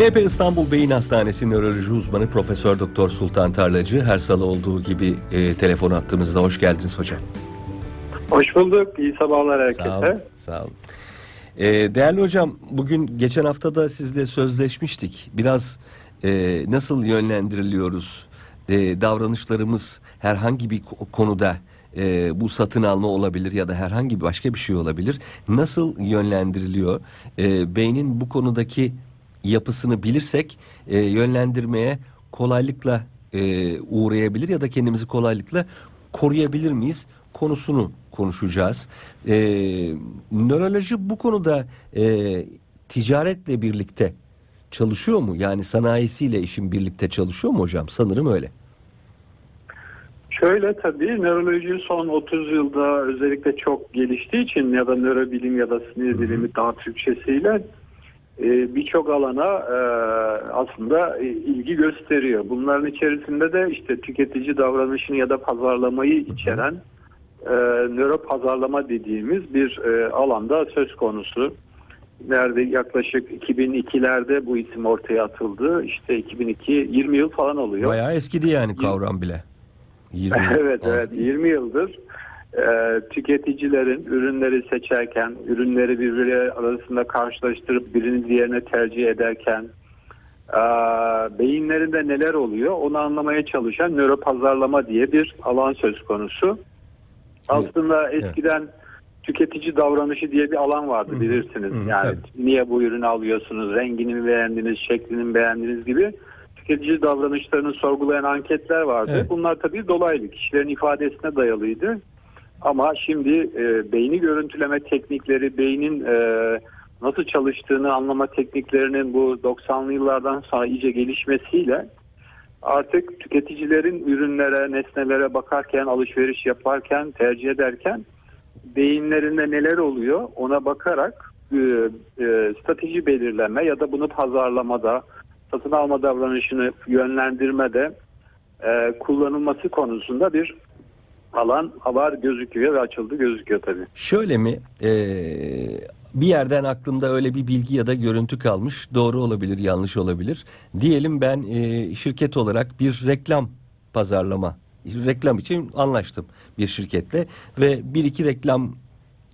NP İstanbul Beyin Hastanesi nöroloji uzmanı Profesör Doktor Sultan Tarlacı her salı olduğu gibi e, telefon attığımızda hoş geldiniz hocam. Hoş bulduk. İyi sabahlar herkese. Sağ olun. Sağ olun. E, değerli hocam bugün geçen hafta da sizle sözleşmiştik. Biraz e, nasıl yönlendiriliyoruz? E, davranışlarımız herhangi bir ko- konuda e, bu satın alma olabilir ya da herhangi başka bir şey olabilir. Nasıl yönlendiriliyor? E, beynin bu konudaki yapısını bilirsek e, yönlendirmeye kolaylıkla e, uğrayabilir ya da kendimizi kolaylıkla koruyabilir miyiz konusunu konuşacağız. E, nöroloji bu konuda e, ticaretle birlikte çalışıyor mu? Yani sanayisiyle işin birlikte çalışıyor mu hocam? Sanırım öyle. Şöyle tabii nöroloji son 30 yılda özellikle çok geliştiği için ya da nörobilim ya da sinir bilimi daha Türkçesiyle birçok alana e, aslında e, ilgi gösteriyor. Bunların içerisinde de işte tüketici davranışını ya da pazarlamayı içeren e, nöro pazarlama dediğimiz bir e, alanda söz konusu. Nerede yaklaşık 2002'lerde bu isim ortaya atıldı. İşte 2002 20 yıl falan oluyor. Bayağı eskidi yani kavram bile. 20 yıl. evet evet 20 yıldır e, tüketicilerin ürünleri seçerken, ürünleri birbiri arasında karşılaştırıp birini diğerine tercih ederken e, beyinlerinde neler oluyor onu anlamaya çalışan nöropazarlama diye bir alan söz konusu. Aslında eskiden tüketici davranışı diye bir alan vardı bilirsiniz. Yani niye bu ürünü alıyorsunuz, rengini mi beğendiniz, şeklini mi beğendiniz gibi tüketici davranışlarını sorgulayan anketler vardı. Evet. Bunlar tabii dolaylı, kişilerin ifadesine dayalıydı. Ama şimdi e, beyni görüntüleme teknikleri, beynin e, nasıl çalıştığını anlama tekniklerinin bu 90'lı yıllardan sonra iyice gelişmesiyle artık tüketicilerin ürünlere, nesnelere bakarken, alışveriş yaparken, tercih ederken beyinlerinde neler oluyor ona bakarak e, e, strateji belirleme ya da bunu pazarlamada, satın alma davranışını yönlendirmede e, kullanılması konusunda bir alan var gözüküyor ve açıldı gözüküyor tabii. Şöyle mi? e, bir yerden aklımda öyle bir bilgi ya da görüntü kalmış. Doğru olabilir, yanlış olabilir. Diyelim ben e, şirket olarak bir reklam pazarlama, reklam için anlaştım bir şirketle ve bir iki reklam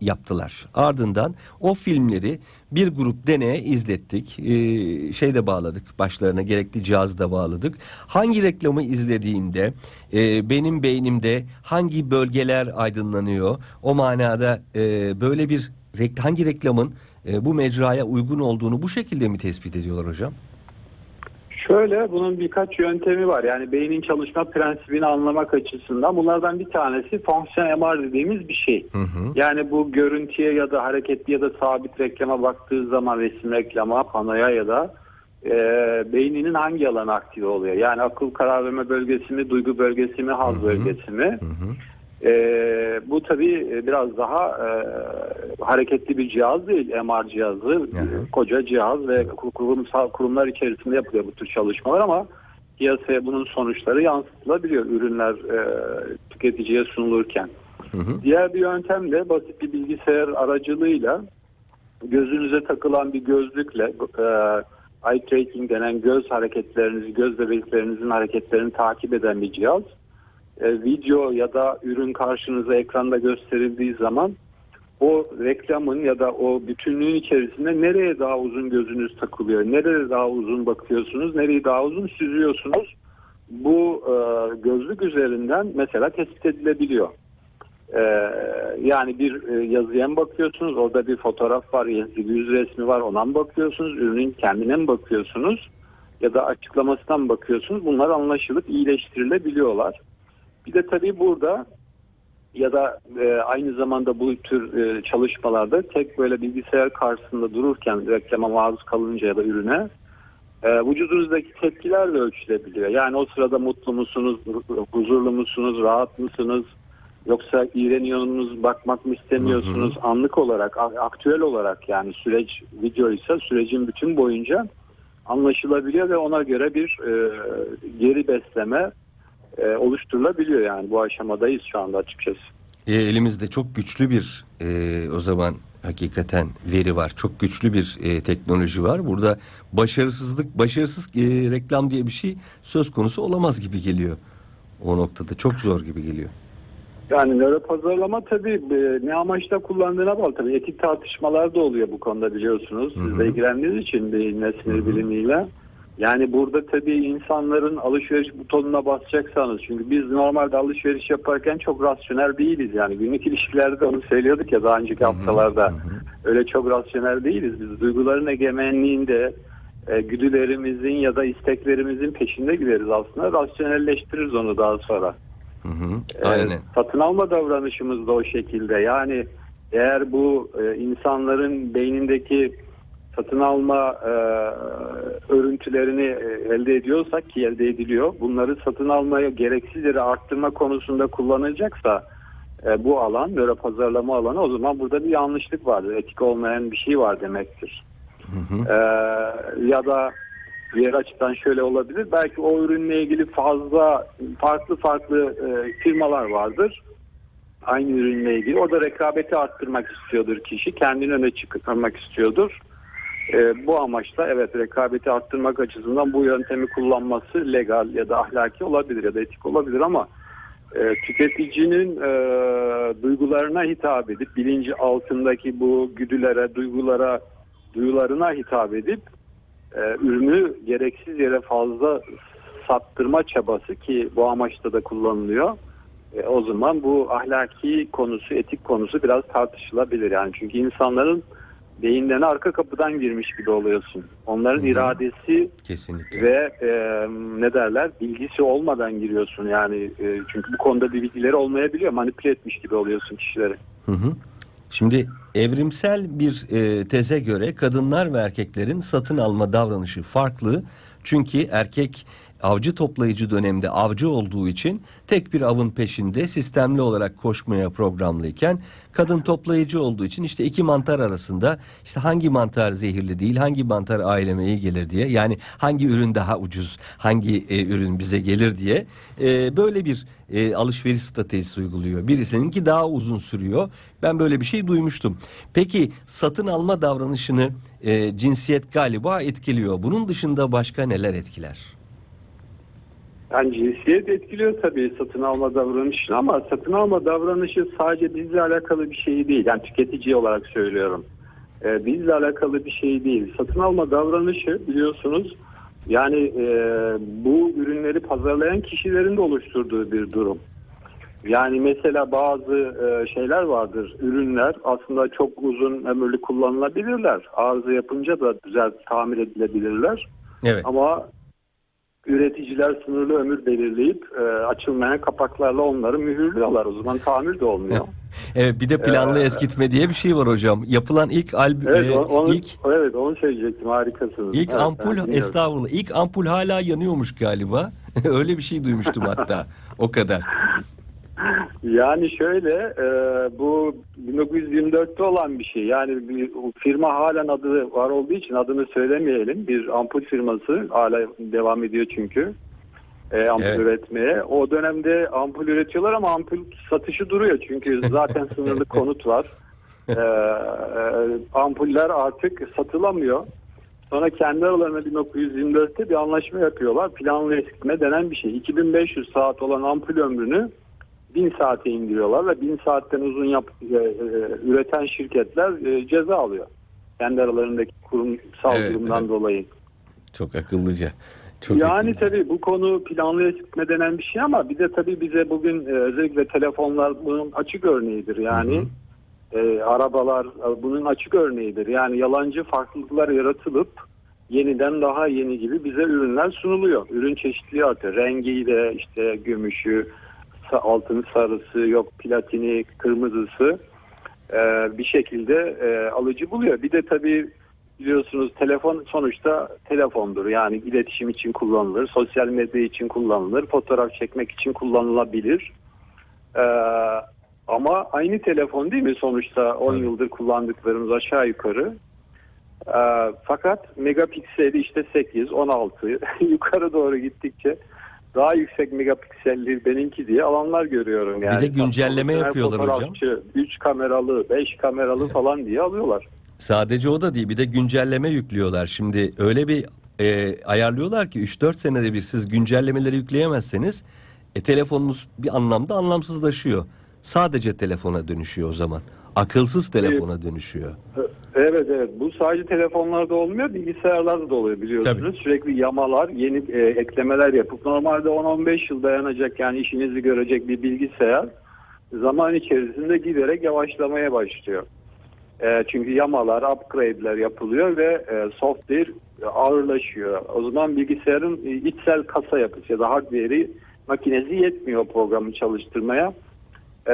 yaptılar. Ardından o filmleri bir grup deneye izlettik. Ee, şey de bağladık başlarına gerekli cihazı da bağladık. Hangi reklamı izlediğimde e, benim beynimde hangi bölgeler aydınlanıyor? O manada e, böyle bir hangi reklamın e, bu mecraya uygun olduğunu bu şekilde mi tespit ediyorlar hocam? Şöyle bunun birkaç yöntemi var. Yani beynin çalışma prensibini anlamak açısından bunlardan bir tanesi fonksiyon MR dediğimiz bir şey. Hı hı. Yani bu görüntüye ya da hareketli ya da sabit reklama baktığı zaman resim reklama, panoya ya da e, beyninin hangi alanı aktive oluyor? Yani akıl karar verme bölgesi mi, duygu bölgesi mi, haz Hı hı. bölgesi mi? Hı hı. E, bu tabii biraz daha e, hareketli bir cihaz değil, MR cihazı, hı. koca cihaz ve kurumsal kurumlar içerisinde yapılıyor bu tür çalışmalar ama piyasaya bunun sonuçları yansıtılabiliyor ürünler e, tüketiciye sunulurken. Hı hı. Diğer bir yöntem de basit bir bilgisayar aracılığıyla gözünüze takılan bir gözlükle e, eye tracking denen göz hareketlerinizi, göz bebeklerinizin hareketlerini takip eden bir cihaz. E, video ya da ürün karşınıza ekranda gösterildiği zaman o reklamın ya da o bütünlüğün içerisinde nereye daha uzun gözünüz takılıyor, nereye daha uzun bakıyorsunuz, nereyi daha uzun süzüyorsunuz. Bu e, gözlük üzerinden mesela tespit edilebiliyor. E, yani bir e, yazıya mı bakıyorsunuz, orada bir fotoğraf var, yüz resmi var, ona mı bakıyorsunuz, ürünün kendine mi bakıyorsunuz ya da açıklamasından mı bakıyorsunuz? Bunlar anlaşılıp iyileştirilebiliyorlar. Bir de tabii burada ya da e, aynı zamanda bu tür e, çalışmalarda tek böyle bilgisayar karşısında dururken reklama maruz kalınca ya da ürüne e, vücudunuzdaki tepkiler de ölçülebiliyor. Yani o sırada mutlu musunuz, huzurlu musunuz, rahat mısınız? Yoksa iğreniyorsunuz, bakmak mı istemiyorsunuz? Anlık olarak, aktüel olarak yani süreç video ise sürecin bütün boyunca anlaşılabiliyor ve ona göre bir e, geri besleme e, oluşturulabiliyor yani bu aşamadayız şu anda açıkçası. E, elimizde çok güçlü bir e, o zaman Hakikaten veri var. Çok güçlü bir e, teknoloji var. Burada başarısızlık, başarısız e, reklam diye bir şey söz konusu olamaz gibi geliyor. O noktada çok zor gibi geliyor. Yani nöro pazarlama tabii e, ne amaçla kullandığına bağlı. Tabii etik tartışmalar da oluyor bu konuda biliyorsunuz. Siz de ilgilendiğiniz için beyinle sinir Hı hı. Yani burada tabii insanların alışveriş butonuna basacaksanız çünkü biz normalde alışveriş yaparken çok rasyonel değiliz yani günlük ilişkilerde onu söylüyorduk ya daha önceki haftalarda öyle çok rasyonel değiliz biz duyguların egemenliğinde e, güdülerimizin ya da isteklerimizin peşinde gideriz aslında rasyonelleştiririz onu daha sonra. Hı hı. Ee, Aynen. satın alma davranışımız da o şekilde. Yani eğer bu e, insanların beynindeki satın alma e, örüntülerini e, elde ediyorsak ki elde ediliyor. Bunları satın almaya gereksiz yere arttırma konusunda kullanılacaksa e, bu alan, nöro pazarlama alanı o zaman burada bir yanlışlık vardır. Etik olmayan bir şey var demektir. Hı hı. Ee, ya da diğer açıdan şöyle olabilir. Belki o ürünle ilgili fazla farklı farklı e, firmalar vardır. Aynı ürünle ilgili. O da rekabeti arttırmak istiyordur kişi. Kendini öne çıkarmak istiyordur. Ee, bu amaçla evet rekabeti arttırmak açısından bu yöntemi kullanması legal ya da ahlaki olabilir ya da etik olabilir ama e, tüketicinin e, duygularına hitap edip bilinci altındaki bu güdülere, duygulara, duyularına hitap edip e, ürünü gereksiz yere fazla sattırma çabası ki bu amaçta da kullanılıyor. E, o zaman bu ahlaki konusu, etik konusu biraz tartışılabilir yani. Çünkü insanların beyinlerine arka kapıdan girmiş gibi oluyorsun. Onların Hı hı. iradesi Kesinlikle. ve e, ne derler bilgisi olmadan giriyorsun yani e, çünkü bu konuda bir bilgileri olmayabiliyor manipüle etmiş gibi oluyorsun kişileri. Hı hı. Şimdi evrimsel bir e, teze göre kadınlar ve erkeklerin satın alma davranışı farklı. Çünkü erkek avcı toplayıcı dönemde avcı olduğu için tek bir avın peşinde sistemli olarak koşmaya programlıyken kadın toplayıcı olduğu için işte iki mantar arasında işte hangi mantar zehirli değil hangi mantar aileme iyi gelir diye yani hangi ürün daha ucuz hangi e, ürün bize gelir diye e, böyle bir e, alışveriş stratejisi uyguluyor. Birisininki daha uzun sürüyor. Ben böyle bir şey duymuştum. Peki satın alma davranışını e, cinsiyet galiba etkiliyor. Bunun dışında başka neler etkiler? Yani cinsiyet etkiliyor tabii satın alma davranışını ama satın alma davranışı sadece bizle alakalı bir şey değil. Yani tüketici olarak söylüyorum. Ee, bizle alakalı bir şey değil. Satın alma davranışı biliyorsunuz yani e, bu ürünleri pazarlayan kişilerin de oluşturduğu bir durum. Yani mesela bazı e, şeyler vardır, ürünler aslında çok uzun ömürlü kullanılabilirler. Arıza yapınca da güzel tamir edilebilirler. Evet. Ama üreticiler sınırlı ömür belirleyip e, açılmayan kapaklarla onları mühürlüyorlar. O zaman tamir de olmuyor. Evet bir de planlı Ee, eskitme diye bir şey var hocam. Yapılan ilk albüm evet, o- onu, ilk evet onu söyleyecektim. Harikasınız. ilk Evet, ampul dinliyorum. estağfurullah ilk ampul hala yanıyormuş galiba. Öyle bir şey duymuştum hatta. O kadar. Yani şöyle e, bu 1924'te olan bir şey. Yani bir firma halen adı var olduğu için adını söylemeyelim. Bir ampul firması hala devam ediyor çünkü. E, ampul Evet. üretmeye. O dönemde ampul üretiyorlar ama ampul satışı duruyor. Çünkü zaten sınırlı konut var. E, e, ampuller artık satılamıyor. Sonra kendi aralarında 1924'te bir anlaşma yapıyorlar. Planlı eskitme denen bir şey. 2500 saat olan ampul ömrünü 1000 saate indiriyorlar ve 1000 saatten uzun yap, e, e, üreten şirketler e, ceza alıyor. Kendi aralarındaki kurumsal Evet, durumdan evet. dolayı. Çok akıllıca. Çok yani akıllıca. tabii bu konu planlı eskitme denen bir şey ama bir de tabii bize bugün e, özellikle telefonlar bunun açık örneğidir. Yani e, arabalar e, bunun açık örneğidir. Yani yalancı farklılıklar yaratılıp yeniden daha yeni gibi bize ürünler sunuluyor. Ürün çeşitliliği artıyor. Rengiyle işte gümüşü, altın sarısı, yok platini, kırmızısı e, bir şekilde e, alıcı buluyor. Bir de tabii biliyorsunuz telefon sonuçta telefondur. Yani iletişim için kullanılır, sosyal medya için kullanılır, fotoğraf çekmek için kullanılabilir. Ee, ama aynı telefon değil mi sonuçta 10 Tabii. yıldır kullandıklarımız aşağı yukarı. Ee, fakat megapikseli işte 8, 16 yukarı doğru gittikçe daha yüksek megapikselli benimki diye alanlar görüyorum. Yani Bir de güncelleme Profesyonel yapıyorlar hocam. fotoğrafçı, 3 kameralı, 5 kameralı falan diye alıyorlar. Sadece o da değil bir de güncelleme yüklüyorlar. Şimdi öyle bir e, ayarlıyorlar ki 3-4 senede bir siz güncellemeleri yükleyemezseniz e, telefonunuz bir anlamda anlamsızlaşıyor. Sadece telefona dönüşüyor o zaman. Akılsız telefona dönüşüyor. Evet evet bu sadece telefonlarda olmuyor bilgisayarlarda da oluyor biliyorsunuz. Tabii. Sürekli yamalar yeni e, eklemeler yapıp normalde 10-15 yıl dayanacak yani işinizi görecek bir bilgisayar zaman içerisinde giderek yavaşlamaya başlıyor. E, çünkü yamalar, upgrade'ler yapılıyor ve e, software ağırlaşıyor. O zaman bilgisayarın e, içsel kasa yapısı ya da hardware'i makinesi yetmiyor programı çalıştırmaya. Ee,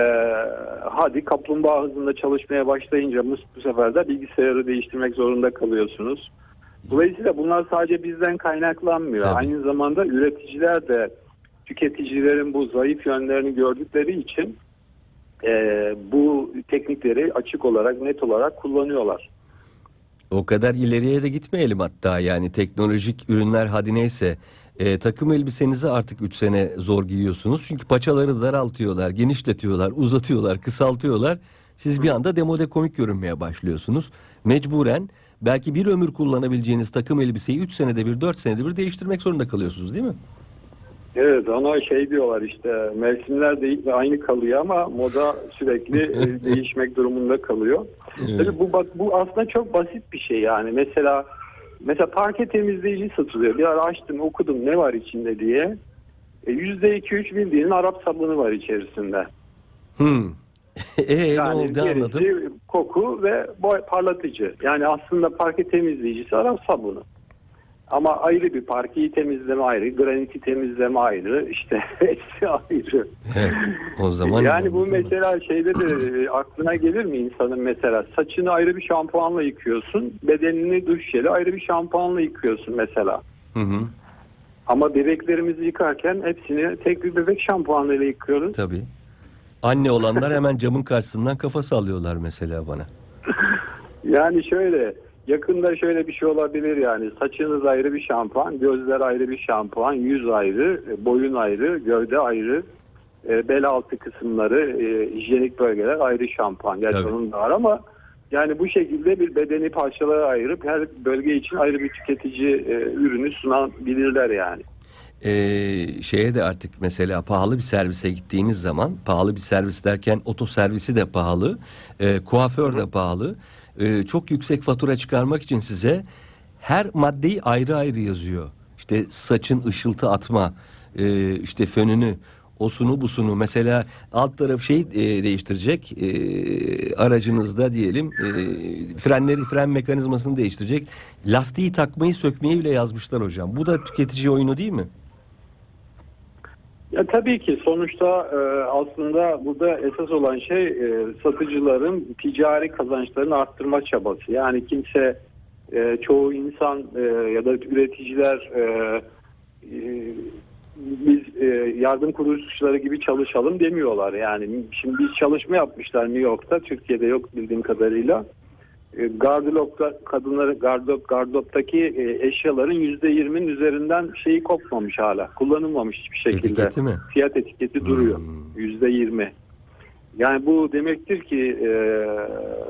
hadi kaplumbağa hızında çalışmaya başlayınca bu, bu sefer de bilgisayarı değiştirmek zorunda kalıyorsunuz. Dolayısıyla bunlar sadece bizden kaynaklanmıyor. Tabii. Aynı zamanda üreticiler de tüketicilerin bu zayıf yönlerini gördükleri için e, bu teknikleri açık olarak net olarak kullanıyorlar. O kadar ileriye de gitmeyelim hatta yani teknolojik ürünler hadi neyse. E, takım elbisenizi artık 3 sene zor giyiyorsunuz. Çünkü paçaları daraltıyorlar, genişletiyorlar, uzatıyorlar, kısaltıyorlar. Siz bir anda demode komik görünmeye başlıyorsunuz. Mecburen belki bir ömür kullanabileceğiniz takım elbiseyi 3 senede bir, 4 senede bir değiştirmek zorunda kalıyorsunuz değil mi? Evet ona şey diyorlar işte mevsimler de aynı kalıyor ama moda sürekli e, değişmek durumunda kalıyor. Tabii bu bak bu aslında çok basit bir şey yani. Mesela mesela parke temizleyici satılıyor. Bir ara açtım okudum ne var içinde diye. E, Yüzde iki üç bildiğin Arap sabunu var içerisinde. Hmm. e ne Yani oldu gerisi anladım. koku ve boy parlatıcı. Yani aslında parke temizleyicisi Arap sabunu. Ama ayrı bir parkeyi temizleme ayrı, graniti temizleme ayrı, işte hepsi ayrı. Evet. O zaman yani bu mesela şeyde de e, aklına gelir mi insanın mesela saçını ayrı bir şampuanla yıkıyorsun, bedenini duş jeli ayrı bir şampuanla yıkıyorsun mesela. Hı hı. Ama bebeklerimizi yıkarken hepsini tek bir bebek şampuanıyla yıkıyoruz. Tabii. Anne olanlar hemen camın karşısından kafa sallıyorlar mesela bana. Yani şöyle yakında şöyle bir şey olabilir yani saçınız ayrı bir şampuan, gözler ayrı bir şampuan, yüz ayrı, e, boyun ayrı, gövde ayrı, e, bel altı kısımları, e, hijyenik bölgeler ayrı şampuan. Gerçi Tabii. onun da var ama yani bu şekilde bir bedeni parçalara ayırıp her bölge için ayrı bir tüketici e, ürünü sunabilirler yani. Ee, şeye de artık mesela pahalı bir servise gittiğiniz zaman pahalı bir servis derken otoservisi de pahalı, e, kuaför de pahalı. E, çok yüksek fatura çıkarmak için size her maddeyi ayrı ayrı yazıyor. İşte saçın ışıltı atma, e, işte fönünü, osunu busunu mesela alt taraf şey e, değiştirecek e, aracınızda diyelim e, frenleri fren mekanizmasını değiştirecek lastiği takmayı sökmeyi bile yazmışlar hocam bu da tüketici oyunu değil mi? Ya tabii ki sonuçta e, aslında burada esas olan şey e, satıcıların ticari kazançlarını arttırma çabası. Yani kimse e, çoğu insan e, ya da üreticiler e, e, biz e, yardım kuruluşları gibi çalışalım demiyorlar. Yani şimdi bir çalışma yapmışlar New York'ta, Türkiye'de yok bildiğim kadarıyla. E, Gardıropta kadınları gardırop gardıroptaki e, eşyaların yüzde yirminin üzerinden şeyi kopmamış hala. Kullanılmamış hiçbir şekilde. Etiketi mi? Fiyat etiketi duruyor. Hmm. Yüzde yirmi. Yani bu demektir ki e,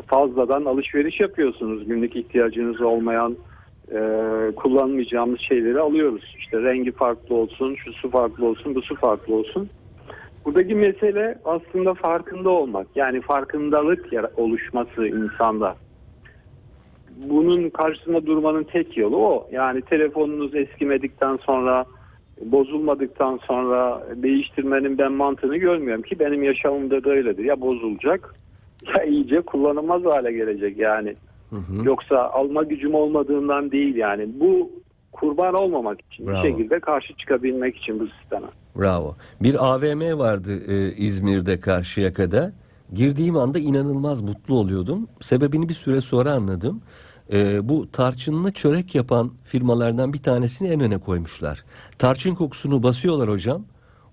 fazladan alışveriş yapıyorsunuz. Günlük ihtiyacınız olmayan kullanmayacağımız şeyleri alıyoruz. İşte rengi farklı olsun, şu su farklı olsun, bu su farklı olsun. Buradaki mesele aslında farkında olmak. Yani farkındalık oluşması insanda. Bunun karşısında durmanın tek yolu o. Yani telefonunuz eskimedikten sonra, bozulmadıktan sonra değiştirmenin ben mantığını görmüyorum ki benim yaşamımda da öyledir. Ya bozulacak ya iyice kullanılmaz hale gelecek yani. Hı hı. Yoksa alma gücüm olmadığından değil yani. Bu kurban olmamak için Bravo. bir şekilde karşı çıkabilmek için bu sisteme. Bravo. Bir AVM vardı e, İzmir'de Karşıyaka'da. Girdiğim anda inanılmaz mutlu oluyordum. Sebebini bir süre sonra anladım. E, bu tarçınlı çörek yapan firmalardan bir tanesini en öne koymuşlar. Tarçın kokusunu basıyorlar hocam.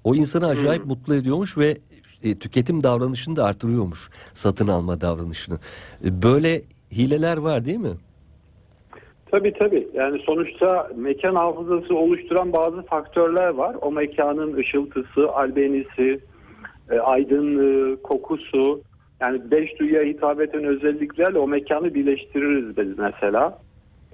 O insanı acayip mutlu ediyormuş ve e, tüketim davranışını da artırıyormuş. Satın alma davranışını. E, böyle hileler var değil mi? Tabii tabii. Yani sonuçta mekan hafızası oluşturan bazı faktörler var. O mekanın ışıltısı, albenisi, e, aydınlığı, kokusu. Yani beş duyuya hitap eden özelliklerle o mekanı birleştiririz biz mesela.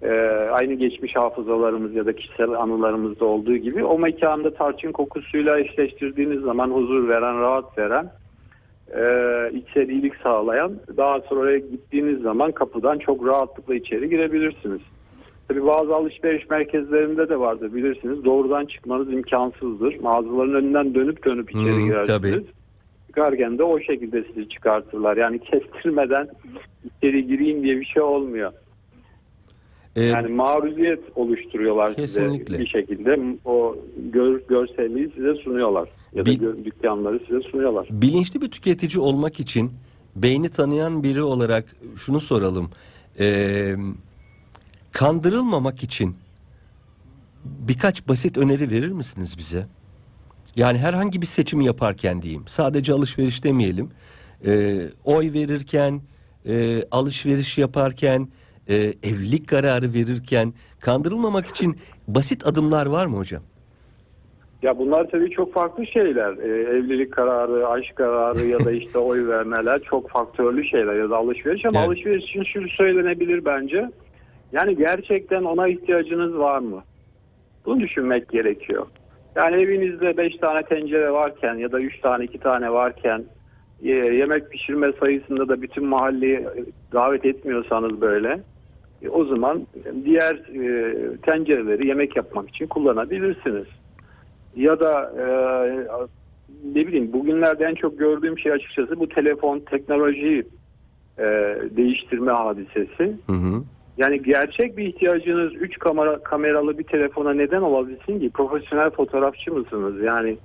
E, aynı geçmiş hafızalarımız ya da kişisel anılarımızda olduğu gibi o mekanda tarçın kokusuyla eşleştirdiğiniz zaman huzur veren, rahat veren, e, içerilik sağlayan daha sonra oraya gittiğiniz zaman kapıdan çok rahatlıkla içeri girebilirsiniz. Tabii bazı alışveriş merkezlerinde de vardır bilirsiniz. Doğrudan çıkmanız imkansızdır. Mağazaların önünden dönüp dönüp içeri Hmm, girersiniz. tabii. Çıkarken de o şekilde sizi çıkartırlar. Yani kestirmeden içeri gireyim diye bir şey olmuyor. Ee, Yani maruziyet oluşturuyorlar Kesinlikle. size bir şekilde. O gör, görselliği size sunuyorlar. Ya da gö- dükkanları size sunuyorlar. bilinçli bir tüketici olmak için beyni tanıyan biri olarak şunu soralım. Ee, kandırılmamak için birkaç basit öneri verir misiniz bize? Yani herhangi bir seçim yaparken diyeyim. Sadece alışveriş demeyelim. Ee, oy verirken, e, alışveriş yaparken, e, evlilik kararı verirken kandırılmamak için basit adımlar var mı hocam? Ya bunlar tabii çok farklı şeyler. Ee, evlilik kararı, aşk kararı ya da işte oy vermeler çok faktörlü şeyler ya da alışveriş ama Evet. alışveriş için şu söylenebilir bence. Yani gerçekten ona ihtiyacınız var mı? Bunu düşünmek gerekiyor. Yani evinizde 5 tane tencere varken ya da 3 tane 2 tane varken e, yemek pişirme sayısında da bütün mahalleyi e, davet etmiyorsanız böyle e, o zaman diğer tencereleri yemek yapmak için kullanabilirsiniz. Ya da ne bileyim bugünlerde en çok gördüğüm şey açıkçası bu telefon teknolojiyi e, değiştirme hadisesi. Hı hı. Yani gerçek bir ihtiyacınız 3 kamera kameralı bir telefona neden olabilsin ki? Profesyonel fotoğrafçı mısınız? Yani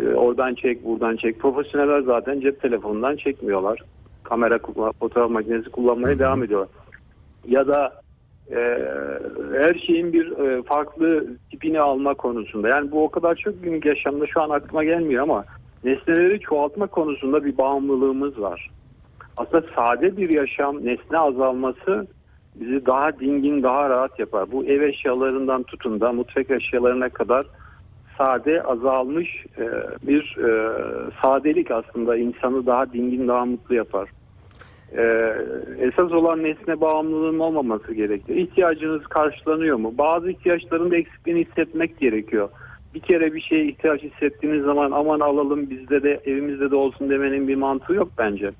e, oradan çek, buradan çek. Profesyoneller zaten cep telefonundan çekmiyorlar. Kamera, fotoğraf makinesi kullanmaya devam ediyorlar. Ya da e, her şeyin bir e, farklı tipini alma konusunda. Yani bu o kadar çok günlük yaşamda şu an aklıma gelmiyor ama nesneleri çoğaltma konusunda bir bağımlılığımız var. Aslında sade bir yaşam, nesne azalması bizi daha dingin, daha rahat yapar. Bu ev eşyalarından tutun da mutfak eşyalarına kadar sade, azalmış e, bir e, sadelik aslında insanı daha dingin, daha mutlu yapar. E, esas olan nesne bağımlılığının olmaması gerekiyor. İhtiyacınız karşılanıyor mu? Bazı ihtiyaçların da eksikliğini hissetmek gerekiyor. Bir kere bir şeye ihtiyaç hissettiğiniz zaman aman alalım bizde de evimizde de olsun demenin bir mantığı yok bence.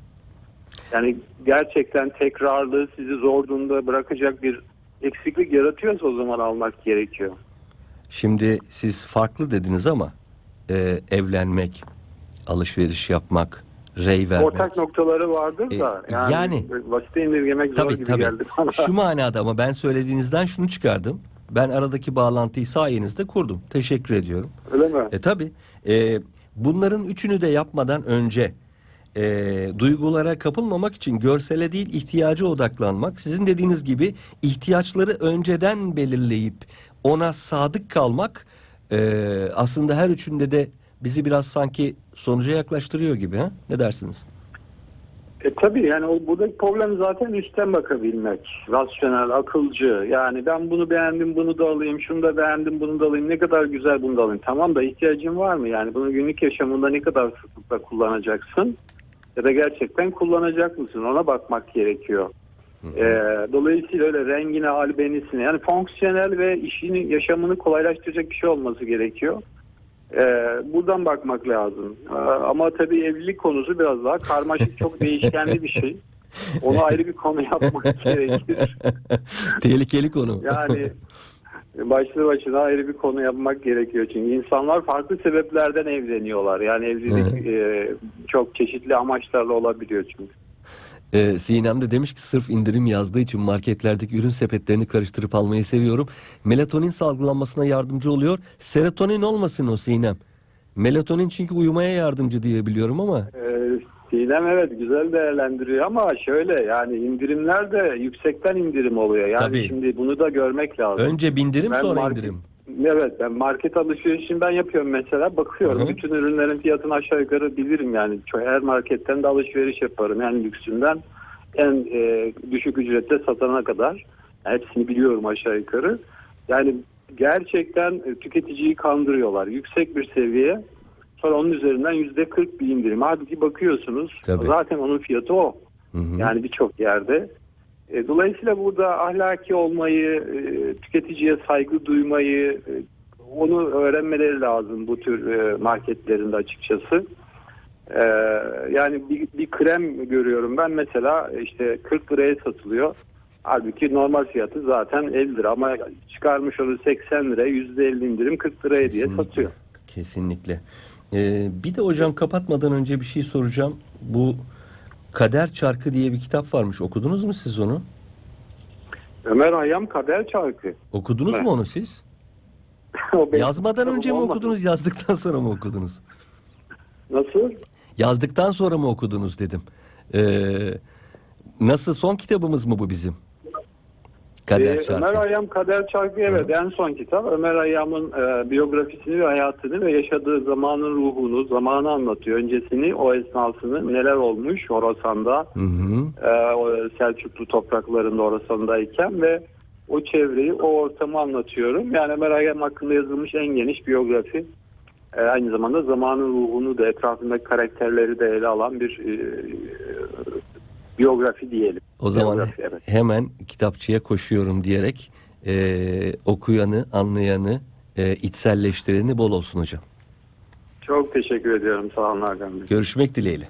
Yani gerçekten tekrarlı sizi zor durumda bırakacak bir eksiklik yaratıyorsa o zaman almak gerekiyor. Şimdi siz farklı dediniz ama e, evlenmek, alışveriş yapmak, rey vermek. Ortak noktaları vardır da E, yani, yani- basite indirgemek zor Tabii gibi tabii. geldi bana. Şu manada ama ben söylediğinizden şunu çıkardım. Ben aradaki bağlantıyı sayenizde kurdum. Teşekkür ediyorum. Öyle mi? E tabi. bunların üçünü de yapmadan önce e, duygulara kapılmamak için görsele değil ihtiyaca odaklanmak. Sizin dediğiniz gibi ihtiyaçları önceden belirleyip ona sadık kalmak e, aslında her üçünde de bizi biraz sanki sonuca yaklaştırıyor gibi. Ha? Ne dersiniz? E tabii yani o buradaki problem zaten üstten bakabilmek. Rasyonel, akılcı. Yani ben bunu beğendim, bunu da alayım, şunu da beğendim, bunu da alayım. Ne kadar güzel bunu da alayım. Tamam da ihtiyacın var mı? Yani bunu günlük yaşamında ne kadar sıklıkla kullanacaksın? Ya da gerçekten kullanacak mısın? Ona bakmak gerekiyor. E, dolayısıyla öyle rengine, albenisine yani fonksiyonel ve işini, yaşamını kolaylaştıracak bir şey olması gerekiyor. Ee, buradan bakmak lazım. Ee, ama tabii evlilik konusu biraz daha karmaşık, çok değişkenli bir şey. Onu ayrı bir konu yapmak gerekir. Tehlikeli konu. Yani başlı başına ayrı bir konu yapmak gerekiyor. Çünkü insanlar farklı sebeplerden evleniyorlar. Yani evlilik e, çok çeşitli amaçlarla olabiliyor çünkü. Ee, Sinem de demiş ki sırf indirim yazdığı için marketlerdeki ürün sepetlerini karıştırıp almayı seviyorum. Melatonin salgılanmasına yardımcı oluyor. Serotonin olmasın o Sinem. Melatonin çünkü uyumaya yardımcı diye biliyorum ama. Ee, Sinem evet güzel değerlendiriyor ama şöyle yani indirimler de yüksekten indirim oluyor. Yani Tabii. şimdi bunu da görmek lazım. Önce bindirim Ben sonra market- indirim. Evet ben market alışverişini ben yapıyorum mesela bakıyorum Hı hı. bütün ürünlerin fiyatını aşağı yukarı bilirim yani her marketten de alışveriş yaparım en lüksünden en e, düşük ücrette satana kadar Hepsini biliyorum aşağı yukarı. Yani gerçekten tüketiciyi kandırıyorlar. Yüksek bir seviye. Sonra onun üzerinden yüzde 40 bir indirim. Halbuki bakıyorsunuz Tabii. zaten onun fiyatı o. Hı hı. Yani birçok yerde. E, dolayısıyla burada ahlaki olmayı, e, tüketiciye saygı duymayı, e, onu öğrenmeleri lazım bu tür e, marketlerinde açıkçası. E, yani bir, bir krem görüyorum ben mesela işte 40 liraya satılıyor. Halbuki normal fiyatı zaten 50 lira ama çıkarmış onu 80 liraya %50 indirim 40 liraya diye Kesinlikle. satıyor. Kesinlikle. Ee, bir de hocam kapatmadan önce bir şey soracağım. Bu Kader Çarkı diye bir kitap varmış. Okudunuz mu siz onu? Ömer Hayyam Kader Çarkı. Okudunuz Evet. mu onu siz? Yazmadan önce mi olmadı. okudunuz, yazdıktan sonra mı okudunuz? Nasıl? Yazdıktan sonra mı okudunuz dedim. Ee, nasıl son kitabımız mı bu bizim? Kader Ee, Çarkı. Ömer Hayyam Kader Çarkı evet en son kitap. Ömer Hayyam'ın e, biyografisini ve hayatını ve yaşadığı zamanın ruhunu, zamanı anlatıyor. Öncesini, o esnasını, neler olmuş Horasan'da, Hı hı. e, Selçuklu topraklarında Horasan'dayken ve o çevreyi, o ortamı anlatıyorum. Yani Ömer Hayyam hakkında yazılmış en geniş biyografi. E, aynı zamanda zamanın ruhunu da etrafındaki karakterleri de ele alan bir e, biyografi diyelim. O zaman evet. hemen kitapçıya koşuyorum diyerek e, okuyanı, anlayanı, e, içselleştireni bol olsun hocam. Çok teşekkür ediyorum. Sağ olun Hakan Bey. Görüşmek dileğiyle.